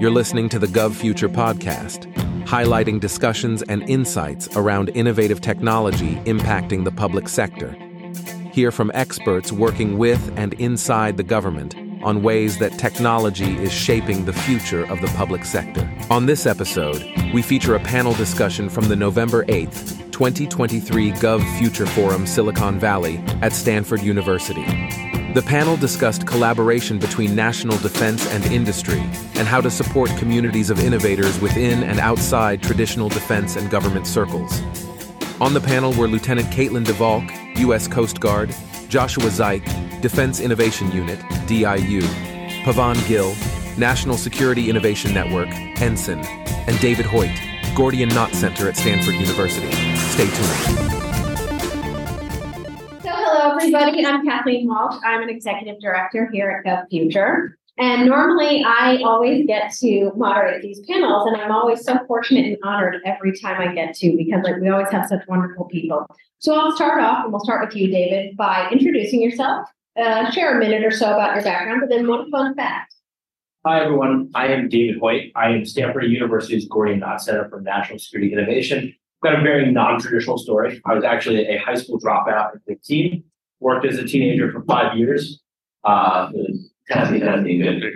You're listening to the Gov Future podcast, highlighting discussions and insights around innovative technology impacting the public sector. Hear from experts working with and inside the government on ways that technology is shaping the future of the public sector. On this episode, we feature a panel discussion from the November 8th, 2023 Gov Future Forum Silicon Valley at Stanford University. The panel discussed collaboration between national defense and industry and how to support communities of innovators within and outside traditional defense and government circles. On the panel were Lieutenant Caitlin DeValk, U.S. Coast Guard, Joshua Zeik, Defense Innovation Unit, DIU, Pavan Gill, National Security Innovation Network, NSIN, and David Hoyt, Gordian Knot Center at Stanford University. Stay tuned. Everybody. I'm Kathleen Walsh. I'm an executive director here at Gov Future. And normally I always get to moderate these panels, and I'm always so fortunate and honored every time I get to because like we always have such wonderful people. So I'll start off, and we'll start with you, David, by introducing yourself, uh, share a minute or so about your background, but then one fun fact. Hi, everyone. I am David Hoyt. I am Stanford University's Gordian Knot Center for National Security Innovation. I've got a very non-traditional story. I was actually a high school dropout at 15, worked as a teenager for five years. Uh,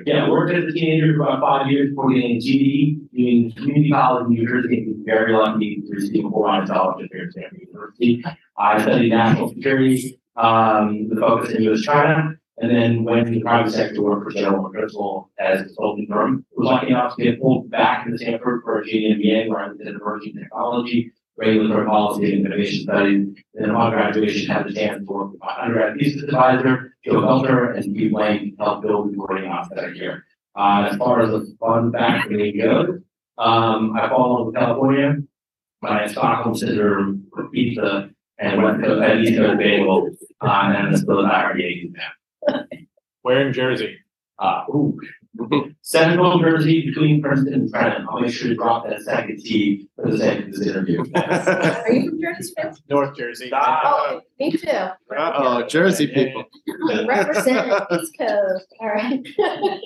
yeah, worked as a teenager for about five years before getting a GED, doing community college in New Jersey, and very lucky to receive a full-on scholarship here at Stanford University. I studied national security, um, the focus in U.S. China, and then went to the private sector to work for General Principal as a consulting firm. Was lucky enough to get pulled back into Stanford for a JD MBA where I did emerging technology, regulatory policy, and innovation studies. And then upon graduation, had the chance to work with my undergrad thesis advisor, Joe Felter, and Steve Blank to help build the Knot Center here. Uh, as far as the fun fact it goes, um, I fall in love with California. My Stockholm syndrome for pizza and went to at East Coast Bagel, uh, and then still I already Where in Jersey? Uh, ooh. Central Jersey between Princeton and Trenton. I'll make sure to drop that second T for the sake of this interview. Are you from Jersey Smith? North Jersey. Oh, me too. Uh-oh, Jersey people. Represent East Coast. All right.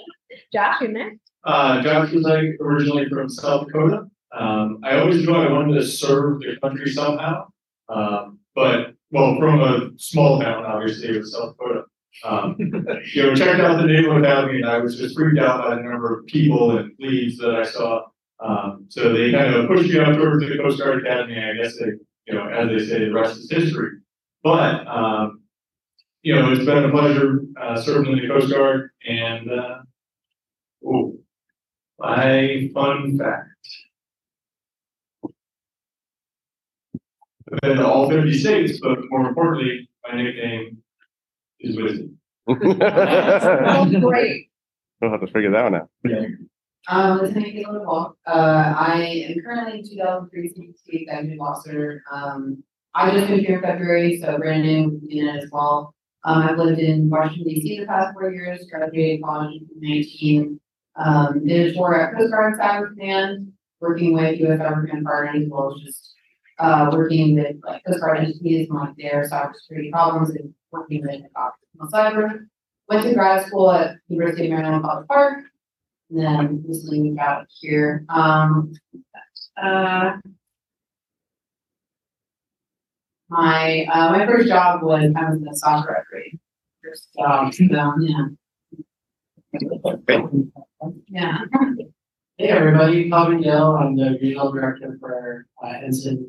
Josh, you next. Uh, Josh was like originally from South Dakota. Um, I always knew I wanted to serve the country somehow. Um, but, well, from a small town, obviously, of South Dakota. Um, you know, checked out the neighborhood housing and I was just freaked out by the number of people and leads that I saw. Um, so they kind of pushed me up towards the Coast Guard Academy. I guess they, you know, as they say, the rest is history. But, um, you know, it's been a pleasure, uh, serving in the Coast Guard and, uh, oh, my fun fact. I've been to all fifty states, but more importantly, my nickname is Wisdom. Oh, great. We'll have to figure that one out. Um, Lieutenant Caitlin Walk, uh, I am currently two thousand three CPT executive officer. Um, I just moved here in February, so brand new in it as well. Um, I've lived in Washington DC the past four years, graduated college in 2019. Um, did a tour at Coast Guard Cyber Command, working with US government partners as well as just uh, working with like Coast Guard entities on like their cybersecurity problems and working with operational cyber. Went to grad school at University of Maryland College Park. And then recently moved out here. Um, uh, my uh, my first job was I was a soccer referee. First job, so yeah. Yeah. Hey, everybody, Pavan Gill, I'm the regional director for uh, NSIN,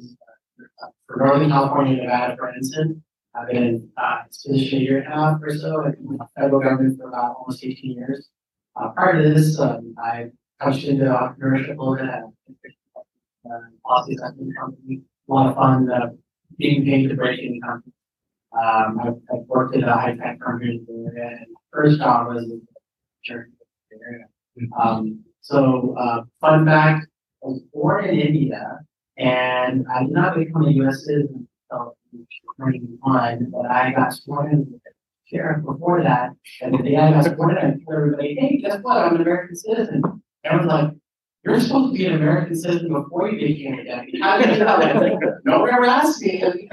uh, for Northern California, Nevada for NSIN. I've been in uh, this position a year and a half or so, in federal government for about almost eighteen years. Uh, prior to this, um, I touched into entrepreneurship a little bit at uh, policy assessment company, a lot of fun, uh, being paid to break in company. Um, I've, I've worked at a high tech here in the area, and my first job was in the area. Um, so, uh, fun fact, I was born in India and I did not become a US citizen until twenty-one, but I got sworn in sheriff before that. And the day I got sworn in, I told everybody, hey, guess what? I'm an American citizen. Everyone's like, you're supposed to be an American citizen before you became a deputy. How did you know that? No one ever asked me.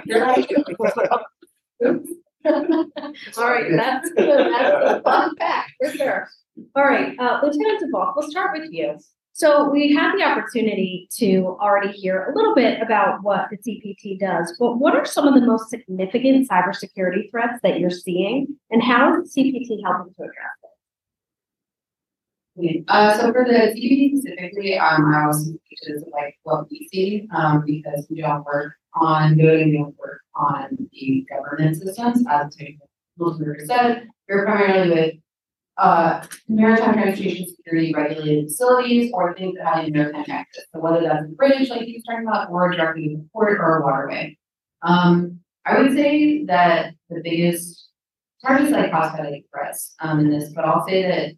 All right, that's good. That's a fun fact for sure. All right, uh, Lieutenant DeValk, we'll start with you. So we had the opportunity to already hear a little bit about what the CPT does, but what are some of the most significant cybersecurity threats that you're seeing? And how is the CPT helping to address it? Uh, so for the CPT specifically, um, I also teach is like what we see, um, because we don't work on doing, we don't work on the governance systems, as you said, we're primarily with uh, maritime transportation security regulated facilities or things that have maritime access. So whether that's a bridge like was talking about, or directly to the port or a waterway. Um, I would say that the biggest, hard to say classified threats, um, in this, but I'll say that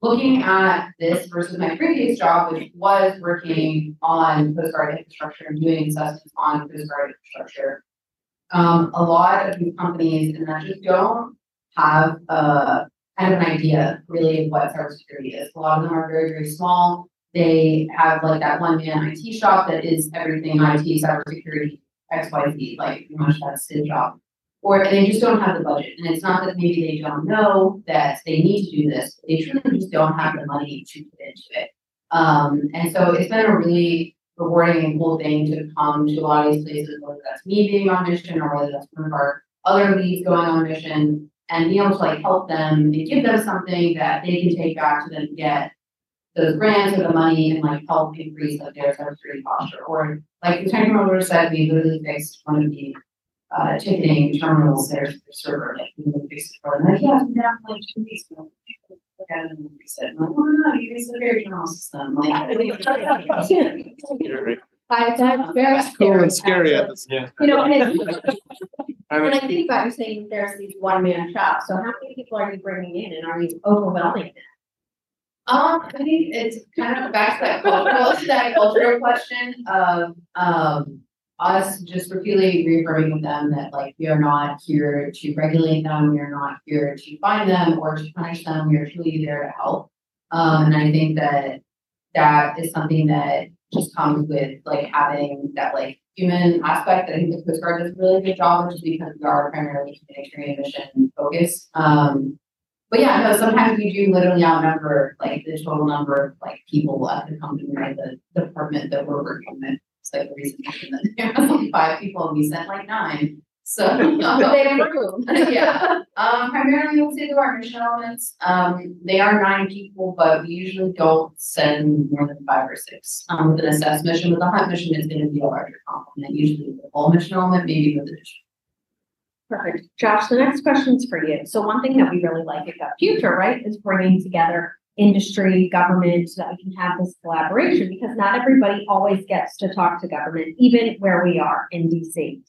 looking at this versus my previous job, which was working on Coast Guard infrastructure and doing assessments on Coast Guard infrastructure. Um, a lot of these companies and that just don't have a kind of an idea really of what cybersecurity is. A lot of them are very, very small. They have like that one man IT shop that is everything IT, cybersecurity, XYZ, like pretty much that's his job. Or they just don't have the budget. And it's not that maybe they don't know that they need to do this, they truly just don't have the money to put into it. Um, and so it's been a really rewarding and cool thing to come to a lot of these places, whether that's me being on mission or whether that's one of our other leads going on mission and be able to like help them and give them something that they can take back to them to get those grants or the money and like help increase like their cybersecurity posture. Or like Lieutenant Commander said, we literally fixed one of the uh, ticketing terminals there for the server, like we really fixed it for them. Like, yeah, we have like two weeks ago. Look at it and fix it. I'm like, oh no, you fixed the very terminal system. Like, I, that's very That's cool and scary at the Yeah. You know, and it's, I mean, I think about you saying there's these one man shops, so how many people are you bringing in and are you overwhelming them? Um, I think it's kind of back to that cultural, that cultural question of, um, us just repeatedly reaffirming with them that like, we are not here to regulate them, we are not here to find them or to punish them, we are truly there to help. Um, and I think that that is something that just comes with like having that like human aspect that I think the Coast Guard does a really good job, which is because we are primarily humanitarian mission focused. Um, but yeah, no, sometimes we do literally outnumber like the total number of like people at the company, or the department that we're working with. It's like the reason that there was only five people and we sent like nine, so. But they have. Yeah. Um, primarily, we'll say to our mission elements, um, they are nine people, but we usually don't send more than five or six. Um, with an assess mission, with a hunt mission, it's gonna be a larger complement, usually the whole mission element, maybe with additional. Perfect. Josh, the next question is for you. So one thing that we really like at Gov Future, right, is bringing together industry, government, so that we can have this collaboration because not everybody always gets to talk to government, even where we are in DC.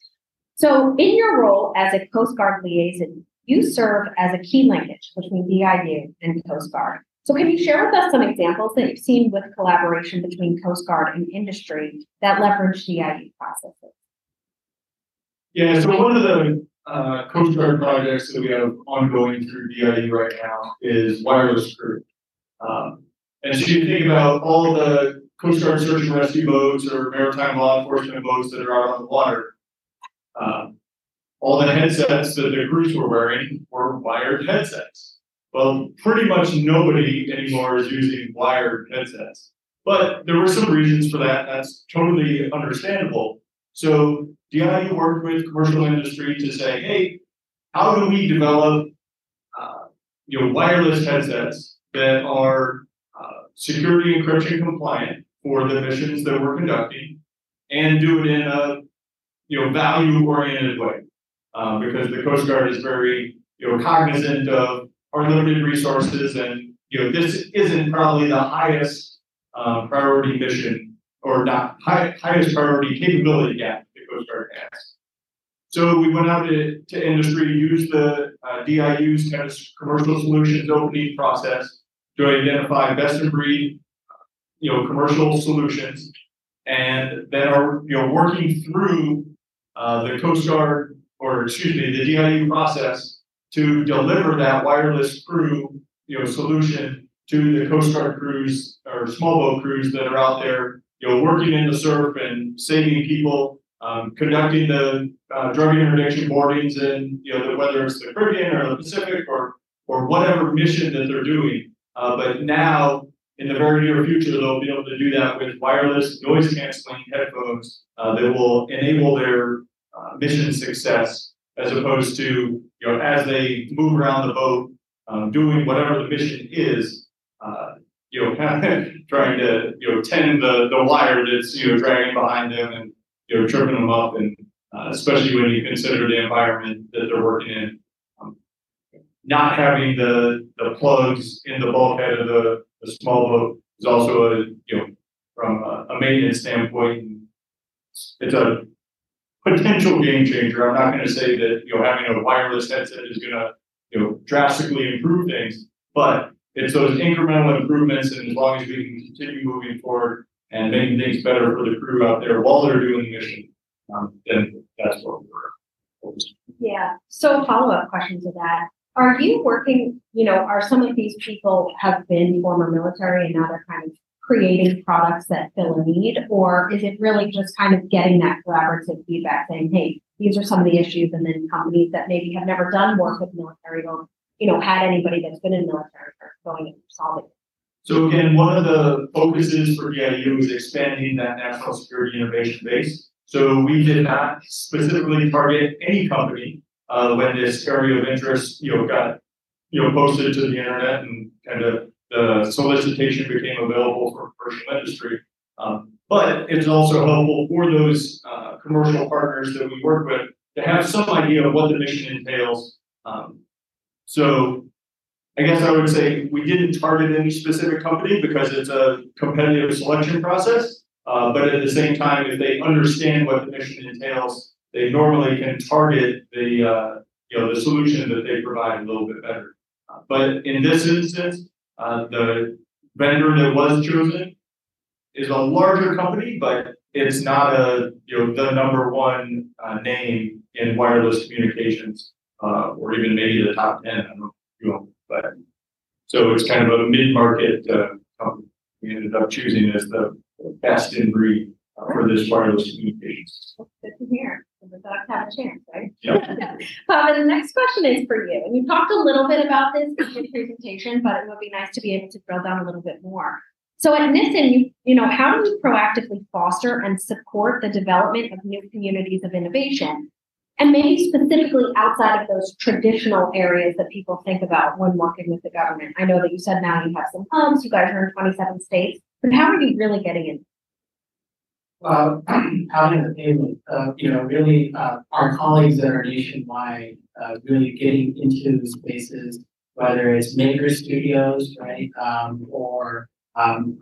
So in your role as a Coast Guard liaison, you serve as a key linkage between DIU and Coast Guard. So can you share with us some examples that you've seen with collaboration between Coast Guard and industry that leverage DIU processes? Yeah, so one of the uh Coast Guard projects that we have ongoing through DIU right now is wireless crew. Um, and so you think about all the Coast Guard search and rescue boats or maritime law enforcement boats that are out on the water. Um, all the headsets that the crews were wearing were wired headsets. Well, pretty much nobody anymore is using wired headsets. But there were some reasons for that, that's totally understandable. So DIU worked with commercial industry to say, hey, how do we develop, uh, you know, wireless headsets that are, uh, security encryption compliant for the missions that we're conducting and do it in a, you know, value oriented way? Uh, because the Coast Guard is very, you know, cognizant of our limited resources and, you know, this isn't probably the highest, uh, priority mission or not high, highest priority capability gap the Coast Guard has. So we went out to, to industry, used the uh, DIU's kind of commercial solutions opening process to identify best of breed, you know, commercial solutions. And then are, you know, working through uh, the Coast Guard, or excuse me, the DIU process to deliver that wireless crew, you know, solution to the Coast Guard crews or small boat crews that are out there you know, working in the surf and saving people um, conducting the, uh, drug interdiction boardings in, you know, whether it's the Caribbean or the Pacific or, or whatever mission that they're doing. Uh, but now, in the very near future, they'll be able to do that with wireless noise canceling headphones, uh, that will enable their, uh, mission success as opposed to, you know, as they move around the boat, um, doing whatever the mission is, uh, you know, trying to, you know, tend the, the wire that's, you know, dragging behind them and, you know, tripping them up and, uh, especially when you consider the environment that they're working in. Um, Not having the, the plugs in the bulkhead of the, the small boat is also a, you know, from a, a maintenance standpoint, it's a potential game changer. I'm not gonna say that, you know, having a wireless headset is gonna, you know, drastically improve things, but it's those incremental improvements, and as long as we can continue moving forward and making things better for the crew out there while they're doing the mission, um, then that's what we're. Yeah, so follow-up question to that. Are you working, you know, are some of these people have been former military and now they're kind of creating products that fill a need? Or is it really just kind of getting that collaborative feedback saying, hey, these are some of the issues and then companies that maybe have never done work with military or, you know, had anybody that's been in military or going and solving. So again, one of the focuses for DIU is expanding that national security innovation base. So we did not specifically target any company, uh, when this area of interest, you know, got, you know, posted to the internet and kind of the solicitation became available for commercial industry. Um, but it's also helpful for those, uh, commercial partners that we work with to have some idea of what the mission entails. Um, so I guess I would say we didn't target any specific company because it's a competitive selection process. Uh, but at the same time, if they understand what the mission entails, they normally can target the, uh, you know, the solution that they provide a little bit better. Uh, But in this instance, uh, the vendor that was chosen is a larger company, but it's not a, you know, the number one, uh, name in wireless communications. Uh, or even maybe the top ten, I don't know, you know, but. So it's kind of a mid-market, uh, company. We ended up choosing as the best in breed uh, for this part of wireless communications. Good to hear. The dogs have a chance, right? Yep. Uh, the next question is for you, and you talked a little bit about this in your presentation, but it would be nice to be able to drill down a little bit more. So at NSIN, you, you know, how do you proactively foster and support the development of new communities of innovation? And maybe specifically outside of those traditional areas that people think about when working with the government. I know that you said now you have some hubs, you guys are in twenty-seven states, but how are you really getting in? Uh, the pavement, uh, you know, really, uh, our colleagues that are nationwide, uh, really getting into spaces, whether it's maker studios, right, um, or, um,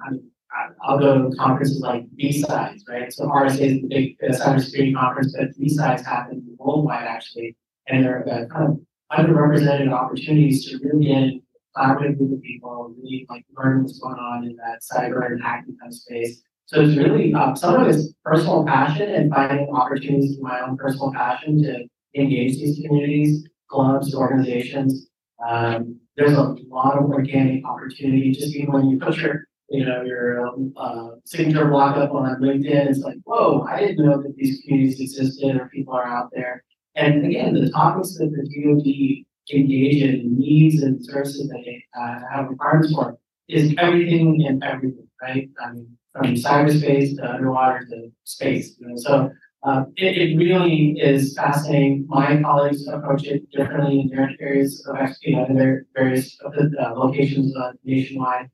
I'll go to conferences like B-Sides, right? So RSA is the big cybersecurity conference, but B-Sides happen worldwide actually. And they're kind of underrepresented opportunities to really get collaborate with the people, really like learn what's going on in that cyber and hacking kind of space. So it's really, um, some of it's personal passion and finding opportunities in my own personal passion to engage these communities, clubs, organizations. Um, there's a lot of organic opportunity, just even when you put your, you know, your, um, uh, signature block up on LinkedIn, it's like, whoa, I didn't know that these communities existed or people are out there. And again, the topics that the DoD engage in, needs and services that they, uh, have requirements for, is everything and everything, right? I mean, from cyberspace to underwater to space, you know, so. Uh, it, it really is fascinating. My colleagues approach it differently in their areas of, ex- you know, in their various uh, uh, locations uh, nationwide.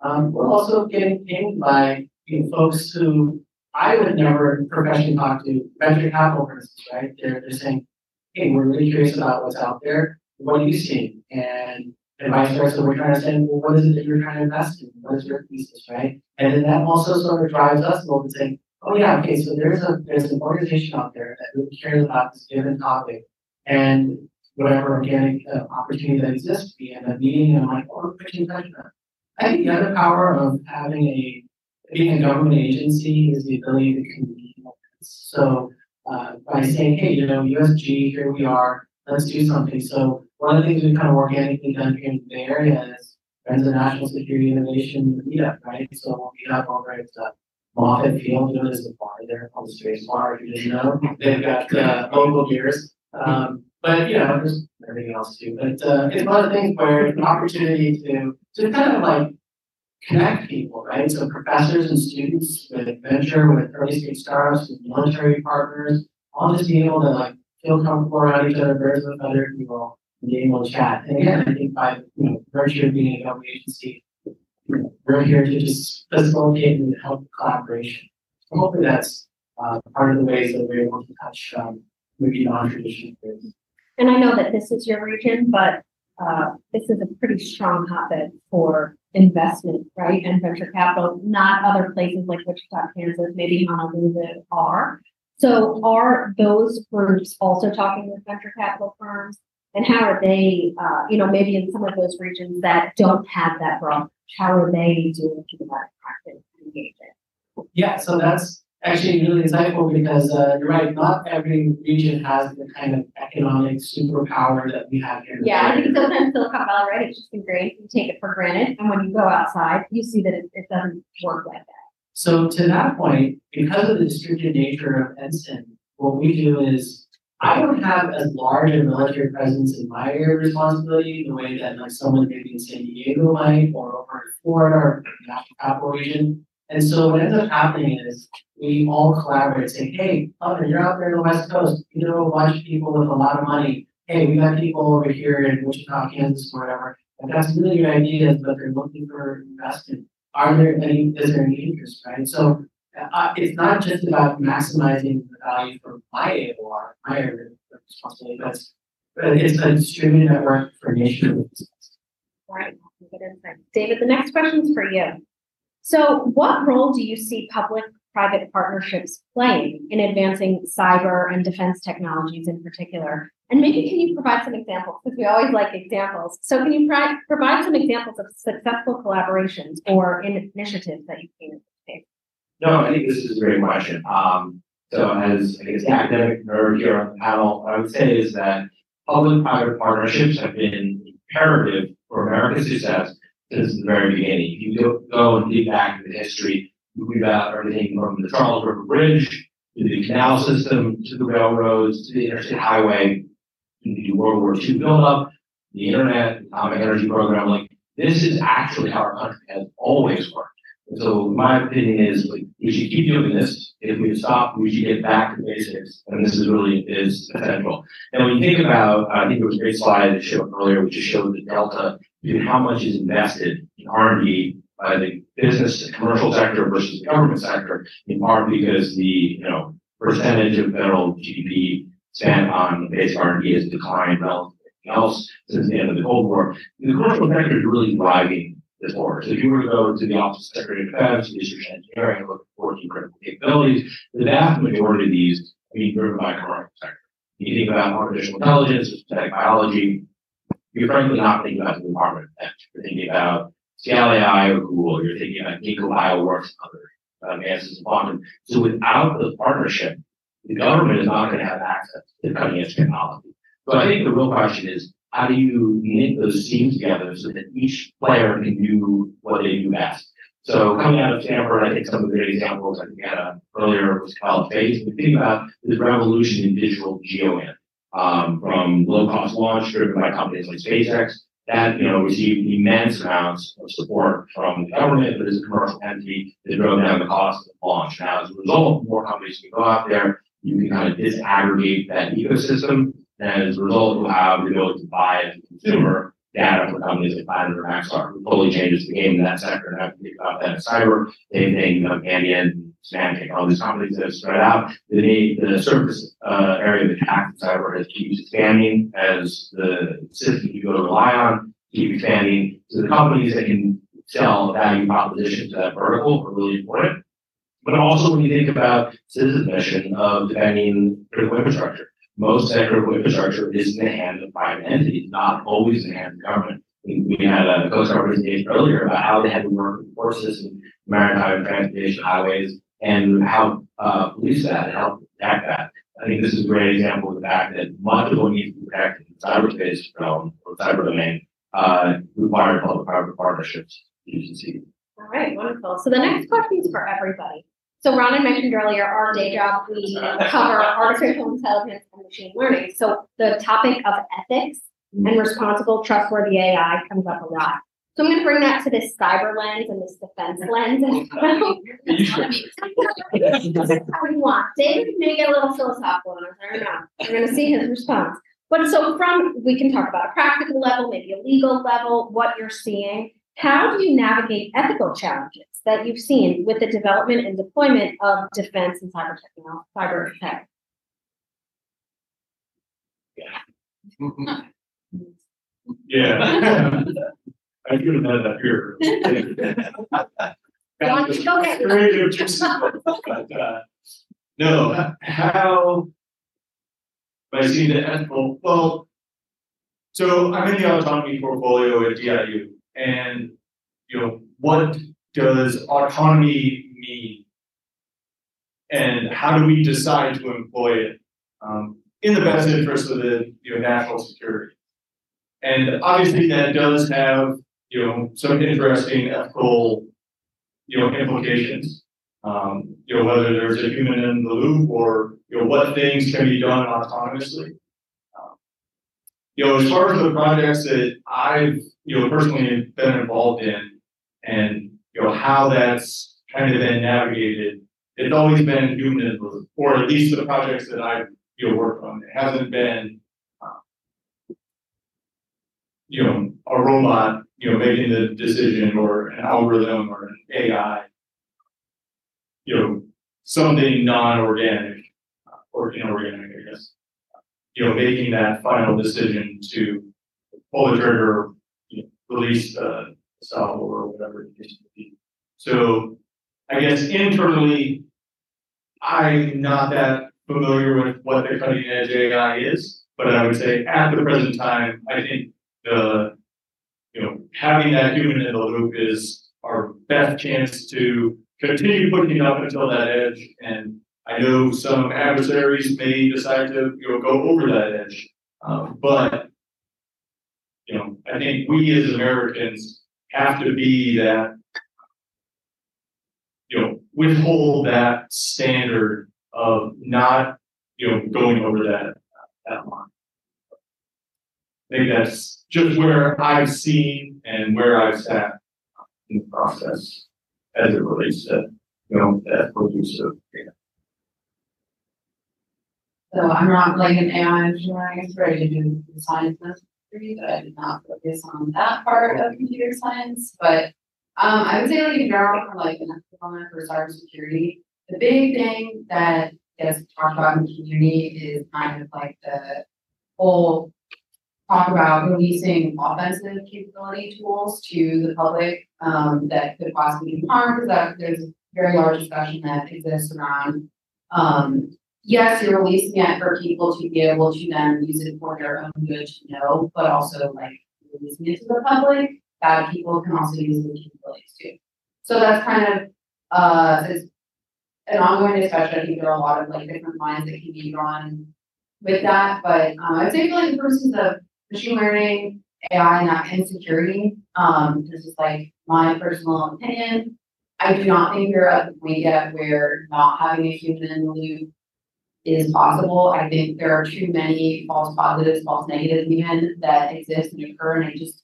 Um, we're also getting pinged by, you know, folks who I would never professionally talk to, venture capital, instance, right? They're, they're saying, hey, we're really curious about what's out there. What are you seeing? And and vice versa, we're trying to say, well, what is it that you're trying to invest in? What is your thesis, right? And then that also sort of drives us a little bit saying, oh yeah, okay, so there's a, there's an organization out there that really cares about this given topic. And whatever organic uh, opportunity that exists, we end up meeting and I'm like, oh, in touch them. I think the other power of having a, being a government agency is the ability to communicate. So, uh, by saying, hey, you know, USG, here we are, let's do something. So one of the things we've kind of organically done here in the Bay Area is Friends of National Security Innovation Meetup, right? So we'll meet up over at uh, Moffett Field, known as the bar there on the space bar, if you didn't know. They've got, uh, local beers. Um, but, you know, there's everything else too. But, uh, it's one of the things where an opportunity to, to kind of like connect people, right? So professors and students with venture, with early stage startups, with military partners, all just being able to like feel comfortable around each other, birds with other people, being able chat. And again, I think by, you know, virtue of being a government agency, we're here to just facilitate and help collaboration. So hopefully that's, uh, part of the ways that we're able to touch, um, maybe non-traditional areas. And I know that this is your region, but uh, this is a pretty strong hotbed for investment, right? And venture capital, not other places like Wichita, Kansas, maybe Honolulu are. So are those groups also talking with venture capital firms? And how are they, uh, you know, maybe in some of those regions that don't have that broad, how are they doing that practice and engaging? Yeah, so that's actually really insightful because uh, you're right, not every region has the kind of economic superpower that we have here. Yeah, I think sometimes Silicon Valley, right, it's just ingrained, you take it for granted, and when you go outside, you see that it, it doesn't work like that. So to that point, because of the distributed nature of Ensign, what we do is I don't have as large a military presence in my area of responsibility the way that like someone maybe in San Diego might or over in Florida or the National Capital Region. And so what ends up happening is we all collaborate, say, hey, Hunter, you're out there in the West Coast, you know a bunch of people with a lot of money. Hey, we got people over here in Wichita, Kansas, or whatever. And that's really good ideas, but they're looking for investment are there any, is there any interest, right? So uh, it's not just about maximizing the value for my AOR, my area but it's, a distributed network for nation. Right, good insight. David, the next question is for you. So what role do you see public-private partnerships playing in advancing cyber and defense technologies in particular? And maybe can you provide some examples, because we always like examples. So can you provide some examples of successful collaborations or in- initiatives that you've seen? No, I think this is a great question. Um, so as, I guess, the academic nerd here on the panel, what I would say is that public-private partnerships have been imperative for America's success since the very beginning. If you go, go and dig back into history, we've got everything from the Charles River Bridge to the canal system, to the railroads, to the interstate highway, to the World War II buildup, the internet, the atomic energy program, like, this is actually how our country has always worked. So my opinion is like, we should keep doing this. If we stop, we should get back to basics. And this is really is essential. And when you think about, I think there was a great slide that showed earlier, which just showed the delta between how much is invested in R and D by the business and commercial sector versus the government sector, in part because the, you know, percentage of federal GDP spent on basic R and D has declined relative to else since the end of the Cold War. The commercial sector is really driving this forward. So if you were to go to the Office of Secretary of Defense, research engineering, and look at 14 critical capabilities, the vast majority of these are being driven by commercial sector. You think about artificial intelligence, synthetic biology, you're frankly not thinking about the Department of Defense. You're thinking about Scale AI or Google, you're thinking about Ginkgo Bioworks and other uh, advances in quantum. So without the partnership, the government is not going to have access to cutting edge technology. So I think the real question is, how do you knit those teams together so that each player can do what they do best? So coming out of Stanford, I think some of the great examples I think we had uh, earlier was College Phase. We think about this revolution in digital GeoInt, um, from low cost launch driven by companies like SpaceX that, you know, received immense amounts of support from the government, but as a commercial entity, that drove down the cost of launch. Now, as a result, more companies can go out there, you can kind of disaggregate that ecosystem, and as a result, you'll have the ability to buy as a consumer data from companies like Planet or Maxar. It totally changes the game in that sector, and I have to think about that in cyber, same thing, you know, Canyon, Symantec, all these companies that have spread out. The the surface, uh, area of attack in cyber has keeps expanding as the systems you go to rely on keep expanding. So the companies that can sell value proposition to that vertical are really important. But also when you think about citizen mission of defending critical infrastructure, most of infrastructure is in the hands of private entities, not always in the hands of government. We, had a Coast Guard presentation earlier about how they had to work with forces and maritime transportation highways and how, uh, police that and help protect that. I think this is a great example of the fact that much of what needs to be protected in cyberspace realm or cyber domain, uh, require public-private partnerships, you can see. All right, wonderful. So the next question is for everybody. So Ron had mentioned earlier, our day job, we cover artificial intelligence and machine learning. So the topic of ethics and responsible, trustworthy AI comes up a lot. So I'm gonna bring that to this cyber lens and this defense lens. How you want. David may get a little philosophical on us, I don't know. We're gonna see his response. But so from, we can talk about a practical level, maybe a legal level, what you're seeing. How do you navigate ethical challenges that you've seen with the development and deployment of defense and cyber technology, cyber tech? Yeah. Yeah. I could have had that here. Why don't you go get it? Creative juices, but, uh, No, how? By seeing the ethical, well. So I'm in the autonomy portfolio at DIU and, you know, what does autonomy mean? And how do we decide to employ it, um, in the best interest of the, you know, national security? And obviously that does have, you know, some interesting ethical, you know, implications. Um, you know, whether there's a human in the loop or, you know, what things can be done autonomously. Um, You know, as far as the projects that I've, you know, personally been involved in and, you know, how that's kind of been navigated, it's always been human or at least the projects that I've, you know, worked on. It hasn't been, um, you know, a robot, you know, making the decision or an algorithm or an AI. You know, something non-organic, uh, or inorganic, I guess. You know, making that final decision to pull the trigger, you know, release the or whatever it is to be. So I guess internally, I'm not that familiar with what the cutting edge AI is, but I would say at the present time, I think the, you know, having that human in the loop is our best chance to continue pushing up until that edge. And I know some adversaries may decide to, you know, go over that edge. Um, but, you know, I think we as Americans have to be that, you know, withhold that standard of not, you know, going over that, that line. I think that's just where I've seen and where I've sat in the process as it relates to, you know, that use of data. So I'm not like an AI expert, I do the degree, but I did not focus on that part of computer science, but. Um, I would say like in general, for like an ethical for cybersecurity, the big thing that gets talked about in the community is kind of like the whole. Talk about releasing offensive capability tools to the public, um, that could possibly harm, because there's a very large discussion that exists around. Um, yes, you're releasing it for people to be able to then use it for their own good to know, but also like releasing it to the public, that people can also use the capabilities too. So that's kind of, uh, an ongoing discussion. I think there are a lot of like different lines that can be drawn with that, but, um, I'd say for like the purposes of machine learning, AI and that insecurity, um, this is like my personal opinion. I do not think we're at the point yet where not having a human in the loop is possible. I think there are too many false positives, false negatives even that exist and occur, and I just,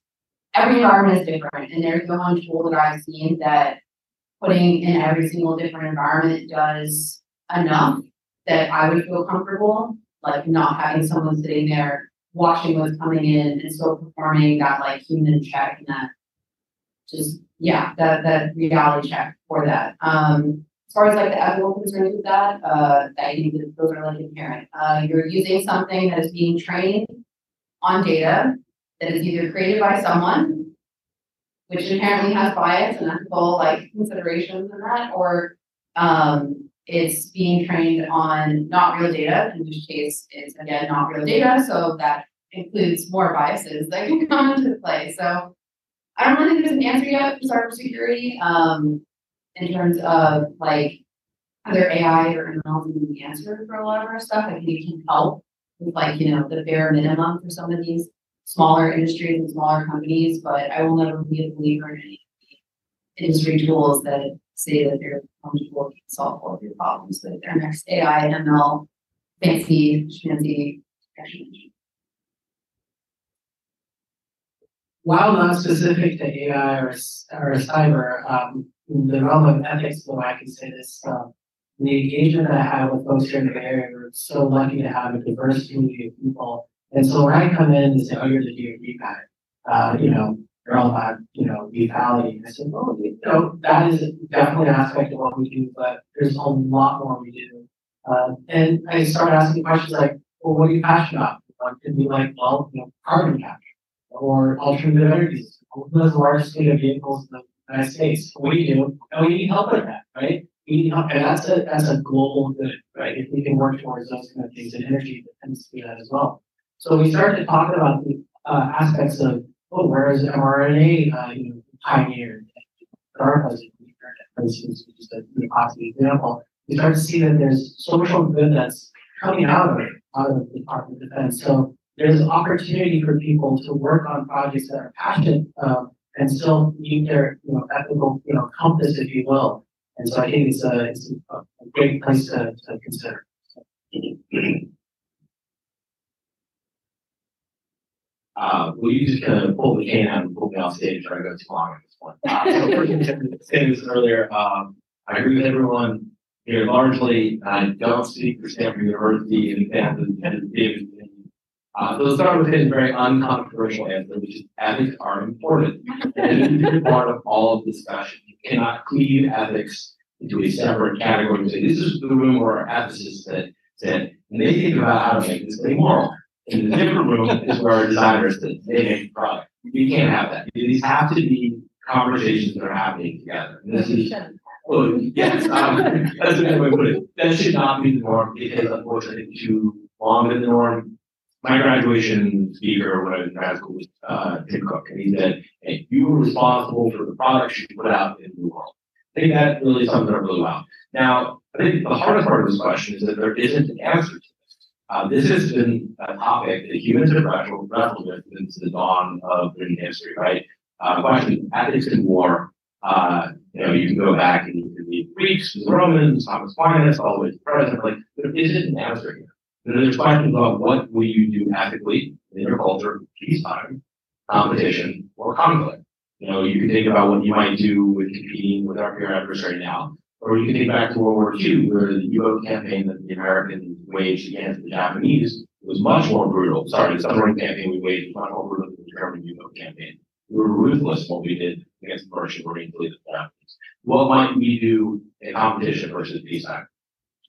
every environment is different, and there's no one tool that I've seen that putting in every single different environment does enough that I would feel comfortable, like not having someone sitting there watching what's coming in and still performing that like human check and that just, yeah, that, that reality check for that. Um, as far as like the ethical concerns with that, uh, those are like inherent. Uh, you're using something that is being trained on data that is either created by someone, which inherently has bias and ethical like considerations in that, or um, it's being trained on not real data, in which case it's again not real data, so that includes more biases that can come into play. So I don't really think there's an answer yet for cybersecurity, um, in terms of like whether AI or ML being the answer for a lot of our stuff. I think it can help with like, you know, the bare minimum for some of these smaller industries and smaller companies, but I will never be a believer in any industry tools that say that they're comfortable to solve all of your problems with their next AI, ML, fancy, schmancy technology. While not specific to AI or, or cyber, um, the realm of ethics, though I can say this, um, the engagement that I have with folks here in the Bay Area, we're so lucky to have a diverse community of people. And so when I come in and say, oh, you're the DoD guy, uh, you know, you're all about, you know, lethality. I said, well, you know, that is definitely an aspect of what we do, but there's a lot more we do. Uh, and I started asking questions like, well, what are you passionate about? One could be like, well, you know, carbon capture or alternative energies. Who has the largest fleet of vehicles in the States? We do, and we need help with that, right? We need help, and that's a, that's a global good, right? If we can work towards those kind of things, and energy tends to be that as well. So we started talk about the, uh, aspects of, oh, where is mRNA, uh, you know, pioneered? DARPA is, instance, is a pretty positive example. We start to see that there's social good that's coming out of it, out of the Department of Defense. So there's opportunity for people to work on projects that are passionate, um, and still meet their, you know, ethical, you know, compass, if you will. And so I think it's a, it's a, great place to, to consider. Uh, will you just kind of pull the can out and pull me off stage or I go too long at this point? Uh, so saying this earlier, um, I agree with everyone here largely. I don't speak for Stanford University in example David. Uh, so let's start with his very uncontroversial answer, which is ethics are important. And it is part of all of discussion. You cannot cleave ethics into a separate category and say, this is the room where our ethicists said, said, and they think about how to make this thing moral. In the different room is where our designers said, they make the product. You can't have that. These have to be conversations that are happening together. And this is well, yes, um, that's a good way to put it. That should not be the norm because unfortunately too long been the norm. My graduation speaker when I was in grad school was, uh, Tim Cook, and he said, hey, you were responsible for the products you put out in the world. I think that really sums it up really well. Now, I think the hardest part of this question is that there isn't an answer to this. Uh, this has been a topic that humans have wrestled, with since the dawn of human history, right? Uh, question, ethics in war, uh, you know, you can go back and you can read Greeks, the Romans, Thomas Aquinas, all the way to present. Like, there isn't an answer here. There's questions about what will you do ethically in your culture, peacetime, competition, or conflict. You know, you can think about what you might do with competing with our peer adversary now, or you can think back to World War II, where the U-boat campaign that the Americans waged against the Japanese was much more brutal. Sorry, the submarine campaign we waged was much more brutal than the German U-boat campaign. We were ruthless what we did against the Merchant Marine fleet of the Japanese. What might we do in competition versus peacetime?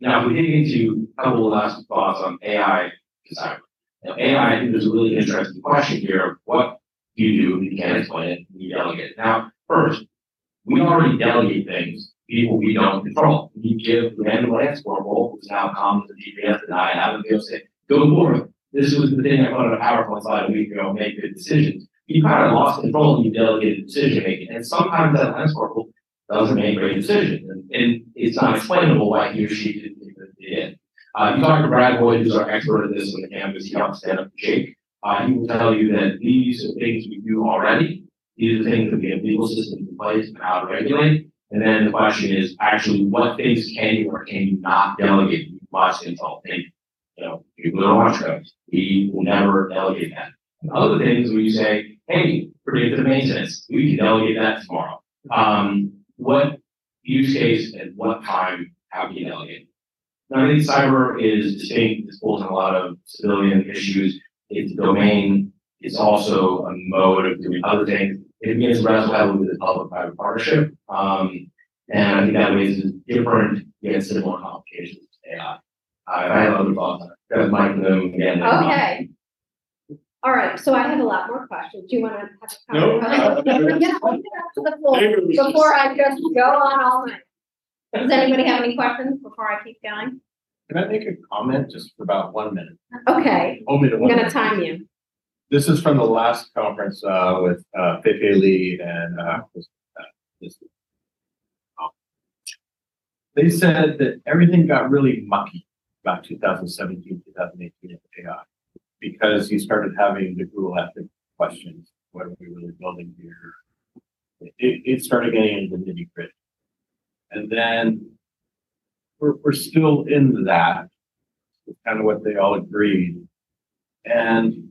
Now, if we dig into a couple of last thoughts on AI design. Now, AI, I think there's a really interesting question here of what do you do if you can't explain it, you delegate. Now, first, we already delegate things, people we don't control. We give random Lance Corporal, who's now comes to GPS and I have to go say, go forth. This was the thing I put on a PowerPoint slide a week ago, make good decisions. You kind of lost control and you delegated decision making. And sometimes that Lance Corporal doesn't make great decisions. And, and it's not explainable why he or she didn't do what they did. Uh, you talk to Brad Boyd, who's our expert at this on the campus, he helps stand up to JAIC. Uh, he will tell you that these are things we do already. These are things that we have legal systems in place and how to regulate. And then the question is actually what things can you or can you not delegate? You must consult. And, you know, go to launch codes. We will never delegate that. And other things where you say, hey, predictive maintenance, we can delegate that tomorrow. Um, what use case and what time, how can you? Now, I think cyber is distinct, it pulls in a lot of civilian issues. It's a domain, it's also a mode of doing other things. It begins to wrestle heavily with the public-private partnership. Um, and I think that raises different, yet similar complications to AI. I I have other thoughts. That's Mike Bloom again. Okay. All right, so I have a lot more questions. Do you want to have a No, conversation? Yeah, I'll up to the floor Before I just go on all night. Does anybody have any questions before I keep going? Can I make a comment just for about one minute? Okay, Only the I'm one. gonna minute. time you. This is from the last conference, uh, with, uh, Pepe Lee and, uh, was, uh, this. They said that everything got really mucky about 2017, 2018 with AI. Because you started having the Google ethic questions, what are we really building here? it, it started getting into the nitty gritty. And then we're, we're still in that, kind of what they all agreed. And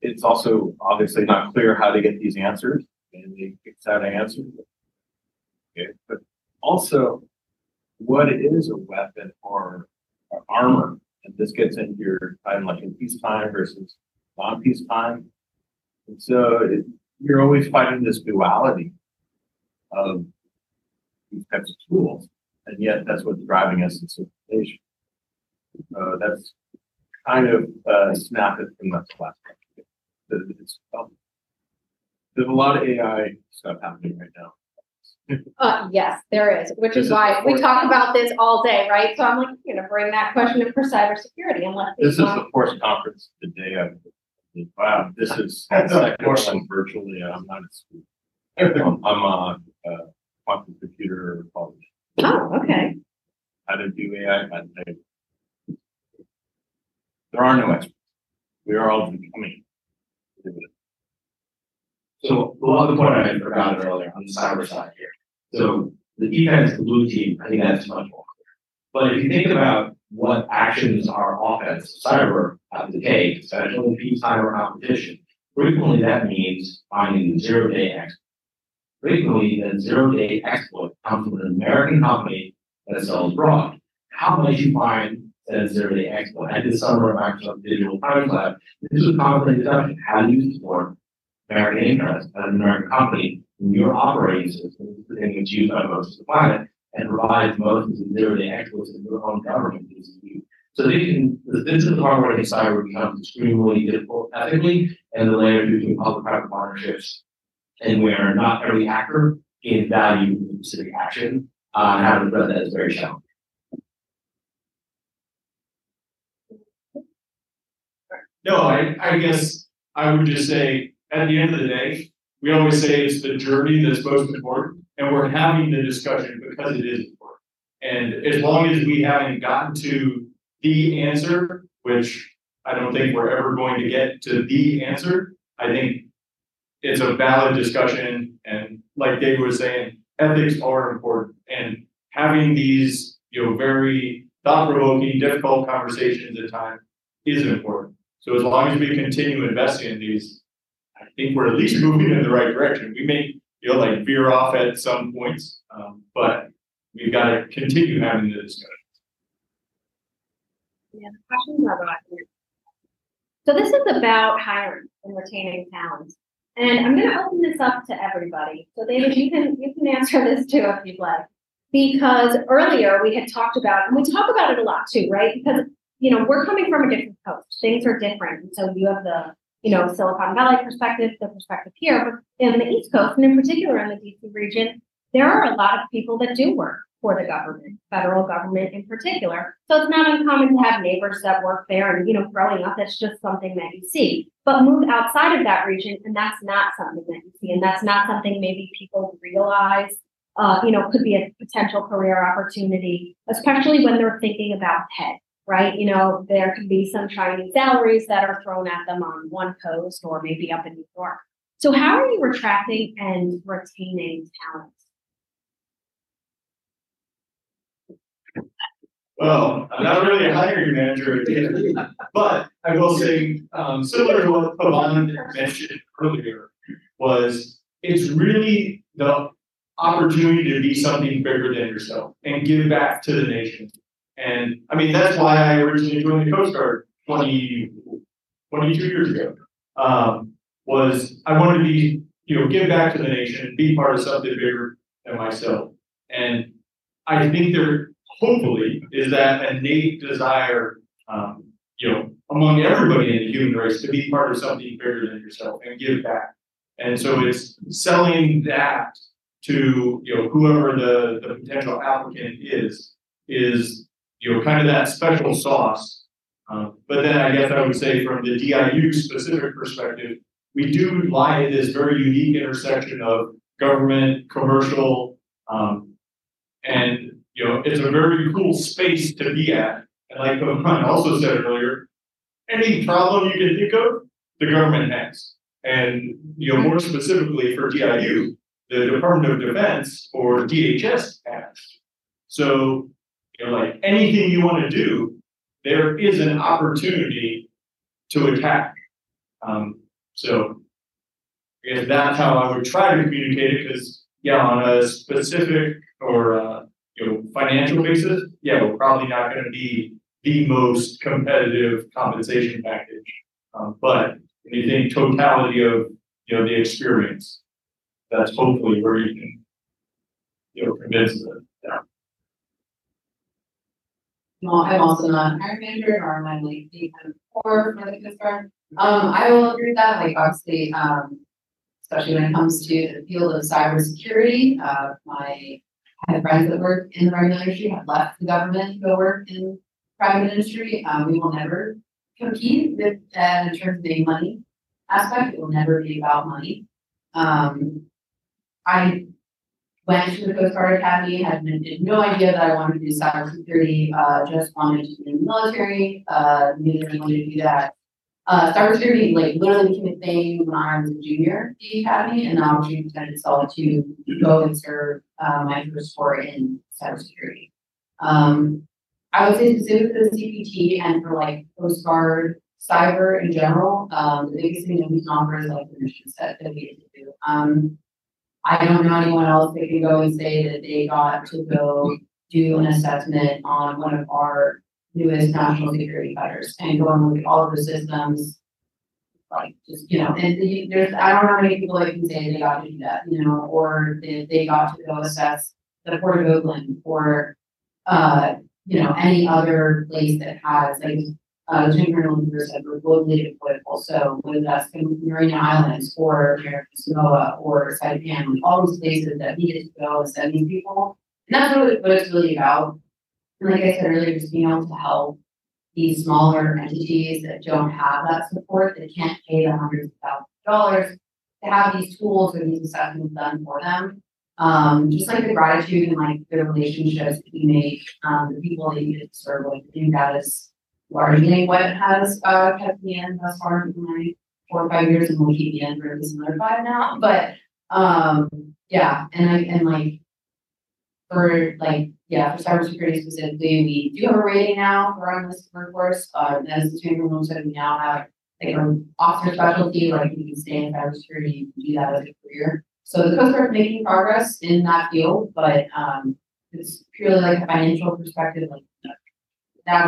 it's also obviously not clear how to get these answers and they fix out answers. Okay, but also what is a weapon or armor? And this gets into your time like in peacetime versus non-peacetime. And so it, you're always fighting this duality of these types of tools, and yet that's what's driving us in civilization. So that's kind of uh, snap it from that last. It's, um, There's a lot of AI stuff happening right now. Uh, yes, there is, which This is is why we talk about this all day, right? So I'm like, you know, bring that question in for cybersecurity and let. This is people- the first conference the day of. Wow, this is second one virtually, I'm not at school. I'm, I'm on, uh, quantum computer college. Oh, okay. how to do AI, how to. There are no experts. We are all becoming. So the other point I forgot earlier on the cyber side here. So the defense, the blue team, I think that's much more clear. But if you think about what actions our offense, cyber have to take, especially peacetime or competition, frequently that means finding the zero day exploit. Frequently, that zero day exploit comes from an American company that sells abroad. How might you find that zero day exploit? I did summer at Microsoft Digital Times Lab. This was commonly discussion, how do you support American interest as an American company in your operating system, and it's used by most of the planet, and provides most of the exploits that your own government uses you. So can, this is the part where think cyber becomes extremely difficult ethically, and the layer between public-private partnerships, and where not every actor gains value in specific action, uh, and how to address that is very challenging. No, I, I guess I would just say, at the end of the day, we always say it's the journey that's most important, and we're having the discussion because it is important. And as long as we haven't gotten to the answer, which I don't think we're ever going to get to the answer, I think it's a valid discussion, and like David was saying, ethics are important, and having these, you know, very thought-provoking, difficult conversations at times is important. So as long as we continue investing in these, I think we're at least moving in the right direction. We may, you know, like veer off at some points, um, but we've got to continue having the discussion. Yeah, questions about here. So this is about hiring and retaining talent. And I'm gonna open this up to everybody. So David, you can, you can answer this too if you'd like. Because earlier we had talked about, and we talk about it a lot too, right? Because, you know, we're coming from a different coast. Things are different. And so you have the, you know, Silicon Valley perspective, the perspective here, but in the East Coast and in particular in the DC region, there are a lot of people that do work for the government, federal government in particular. So it's not uncommon to have neighbors that work there and, you know, growing up, that's just something that you see. But move outside of that region and that's not something that you see. And that's not something maybe people realize, uh, you know, could be a potential career opportunity, especially when they're thinking about pay, right? You know, there could be some shiny salaries that are thrown at them on one coast or maybe up in New York. So how are you attracting and retaining talent? Well, I'm not really a hiring manager, but I will say, um, similar to what Pavan mentioned earlier, was it's really the opportunity to be something bigger than yourself and give back to the nation. And I mean, that's why I originally joined the Coast Guard 20, 22 years ago. Um, was I wanted to be, you know, give back to the nation, be part of something bigger than myself. And I think there hopefully is that innate desire, um, you know, among everybody in the human race to be part of something bigger than yourself and give back. And so it's selling that to, you know, whoever the, the potential applicant is, is, you know, kind of that special sauce. Um, but then I guess I would say from the DIU specific perspective, we do lie at this very unique intersection of government, commercial, um, and you know, it's a very cool space to be at. And like Oman also said earlier, any problem you can think of, the government has. And, you know, more specifically for DIU, the Department of Defense or DHS has. So, you like anything you want to do, there is an opportunity to attack. Um, so I guess that's how I would try to communicate it, because, yeah, on a specific or, uh, you know, financial basis, yeah, we're probably not gonna be the most competitive compensation package. Um, but when you think totality of, you know, the experience, that's hopefully where you can, you know, convince them, yeah. Well, I'm also not a hiring manager, nor am I like the kind of core for the Guard. Um, I will agree with that, like obviously, um, especially when it comes to the field of cybersecurity, uh, my, I have friends that work in the regular industry, have left the government to go work in private industry. Um, we will never compete with, uh, in terms of the money aspect, it will never be about money. Um, I went to the Coast Guard Academy, had no idea that I wanted to do cybersecurity, uh, just wanted to be in the military, uh, knew that I wanted to do that. Uh, cybersecurity, like, literally became a thing when I was a junior at the academy, and the opportunity presented itself to go and serve, uh, my first tour in cybersecurity. Um, I would say specific for the CPT and for like Coast Guard, cyber in general, um, the biggest thing that we can offer is like the mission set that we get to do. Um, I don't know anyone else that can go and say that they got to go do an assessment on one of our newest national security fighters and go and look at all of the systems. Like, just, you know, and the- there's, I don't know how many people that can say they got to do that, you know, or they, they got to go assess the Port of Oakland or, uh, you know, any other place that has, like, uh, Jim Colonel said, we're globally deployed also, whether that's in Mariana Islands or American Samoa or Saipan, all these places that get to go and send people. And that's really what it's really about. And like I said earlier, just being able to help these smaller entities that don't have that support, that can't pay the hundreds of thousands of dollars to have these tools or these assessments done for them. Um, just like the gratitude and like the relationships that you make, um, the people that you serve with, I think that is largely what has, uh, kept me in thus far in my four or five years and will keep me in for at another five now, but, um, yeah, and I, and like, for like, yeah, for cybersecurity specifically, we do have a rating now for our workforce, uh, as the chamber room said, we now have like an officer specialty, like you can stay in cybersecurity, you can do that as a career. So the Coast Guard making progress in that field, but, um, it's purely like a financial perspective, like, that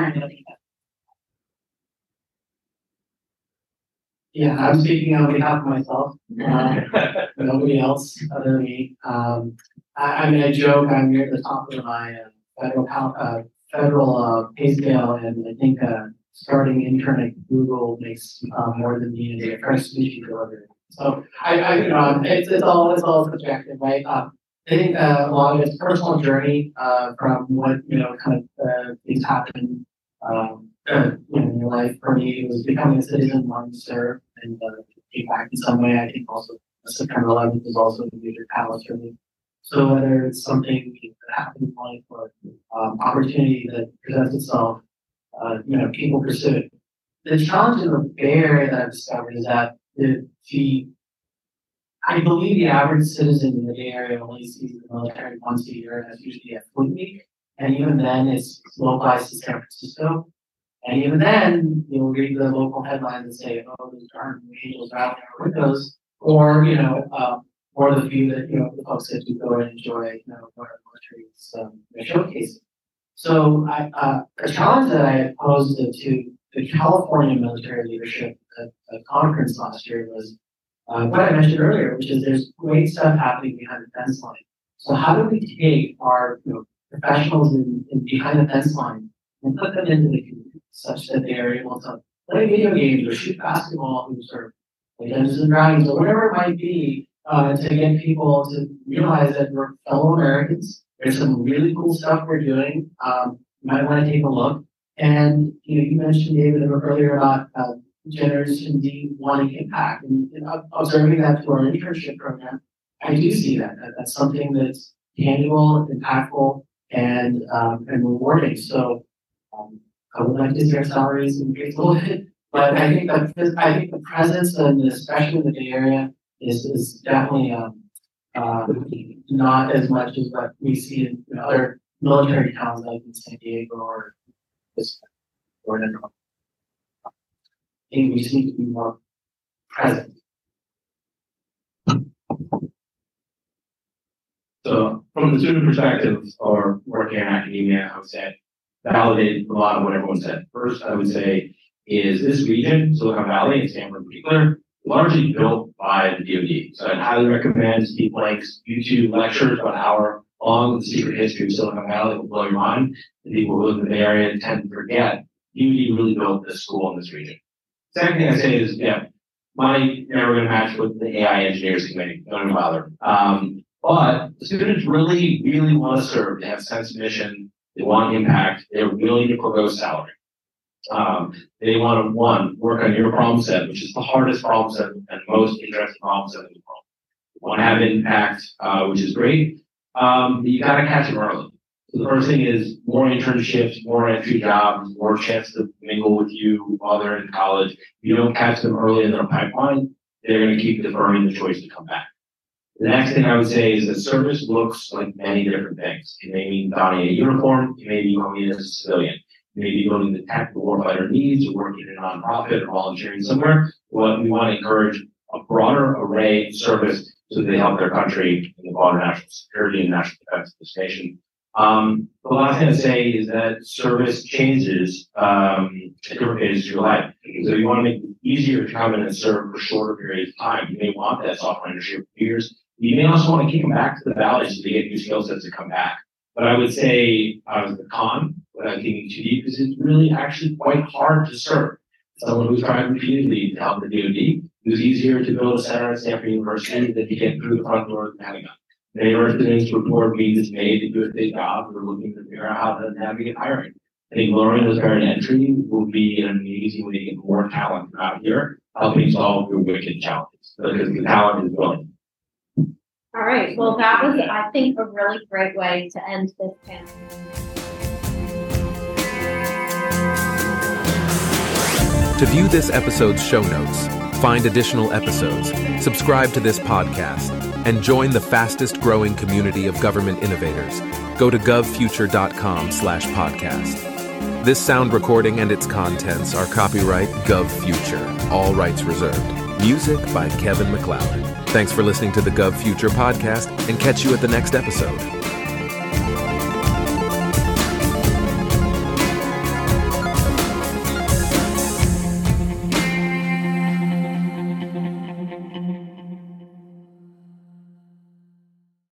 Yeah, I'm speaking on behalf of myself, uh, nobody else other than me. Um, I, I mean, I joke, I'm near the top of my uh, federal, pal- uh, federal, uh, pay scale, and I think, uh, starting intern at Google makes, uh, more than me in a first speech delivery. So I, I, you know, it's, it's all, it's all subjective, right? Uh, I think, uh, a lot of it's personal journey, uh, from what, you know, kind of, uh, things happen, um, you know, life. For me, it was becoming a citizen, wanting to serve and, uh, give back in some way. I think also September eleventh was also a major catalyst for me. So whether it's something that happened in life or, um, opportunity that presents itself, uh, you know, people pursue it. The challenge in the Bay Area that I've discovered is that the, the I believe the average citizen in the Bay Area only sees the military once a year, and that's usually at Fleet Week. And even then, it's localized to San Francisco. And even then, you'll read the local headlines and say, oh, those darn angels out there with those. Or, you know, um, or the view that, you know, the folks that to go and enjoy, you know, what our military is, um, showcasing. So I, uh, a challenge that I posed to the California military leadership at a conference last year was uh, what I mentioned earlier, which is there's great stuff happening behind the fence line. So how do we take our, you know, professionals in, in behind the fence line and put them into the community such that they are able to play video games or shoot basketball or play Dungeons and Dragons or whatever it might be, uh, to get people to realize that we're fellow Americans. There's some really cool stuff we're doing. Um, you might want to take a look. And, you know, you mentioned David earlier about, uh, Generation Z wanting impact and, and observing that through our internship program. I do see that, that that's something that's tangible, impactful, and, um, and rewarding. So, um, I would like to hear salaries increase a little bit, but I think that, I think the presence and especially in the Bay Area is, is definitely, um, uh, not as much as what we see in other military towns like in San Diego or or in. North. I think we need to be more present. So from the student perspective or working in academia, I would say validate a lot of what everyone said. First, I would say is this region, Silicon Valley and Stanford in particular, largely built by the DoD. So I'd highly recommend Steve Blank's YouTube lectures, about hour long, the secret history of Silicon Valley will blow your mind. And people who live in the Bay Area tend to forget DoD really built this school in this region. Second thing I say is, yeah, money never going to match with the AI engineers committee. Don't even bother. Um, but the students really, really want to serve. They have sense of mission. They want impact. They're willing to forego salary. Um, they want to one work on your problem set, which is the hardest problem set and most interesting problem set in the world. They Want to have impact, uh, which is great. Um, you got to catch them early. So the first thing is more internships, more entry jobs, more chance to mingle with you while they're in college. If you don't catch them early in their pipeline, they're going to keep deferring the choice to come back. The next thing I would say is that service looks like many different things. It may mean donning a uniform, it may be going in as a civilian, it may be the tech the warfighter needs, or working in a nonprofit or volunteering somewhere. What we want to encourage a broader array of service so they help their country in the broader national security and national defense of this nation. Um, the last thing I'd say is that service changes um, at different phases of your life. So you want to make it easier to come in and serve for shorter periods of time. You may want that software industry for years. You may also want to kick them back to the valley so they get new skill sets to come back. But I would say uh, the con, without getting too deep, is it's really actually quite hard to serve. Someone who's tried repeatedly to help the DoD, it was easier to build a center at Stanford University than to get through the front door of the Pentagon. Of our students report means it's made to do a big job. We're looking to figure out how to navigate hiring. I think lowering those to entry will be an amazing way to get more talent out here, helping solve your wicked challenges because the talent is willing. All right, well, that was, I think, a really great way to end this panel. To view this episode's show notes, find additional episodes, subscribe to this podcast, and join the fastest growing community of government innovators, go to govfuture.com slash podcast. This sound recording and its contents are copyright GovFuture, all rights reserved. Music by Kevin MacLeod. Thanks for listening to the Gov Future podcast and catch you at the next episode.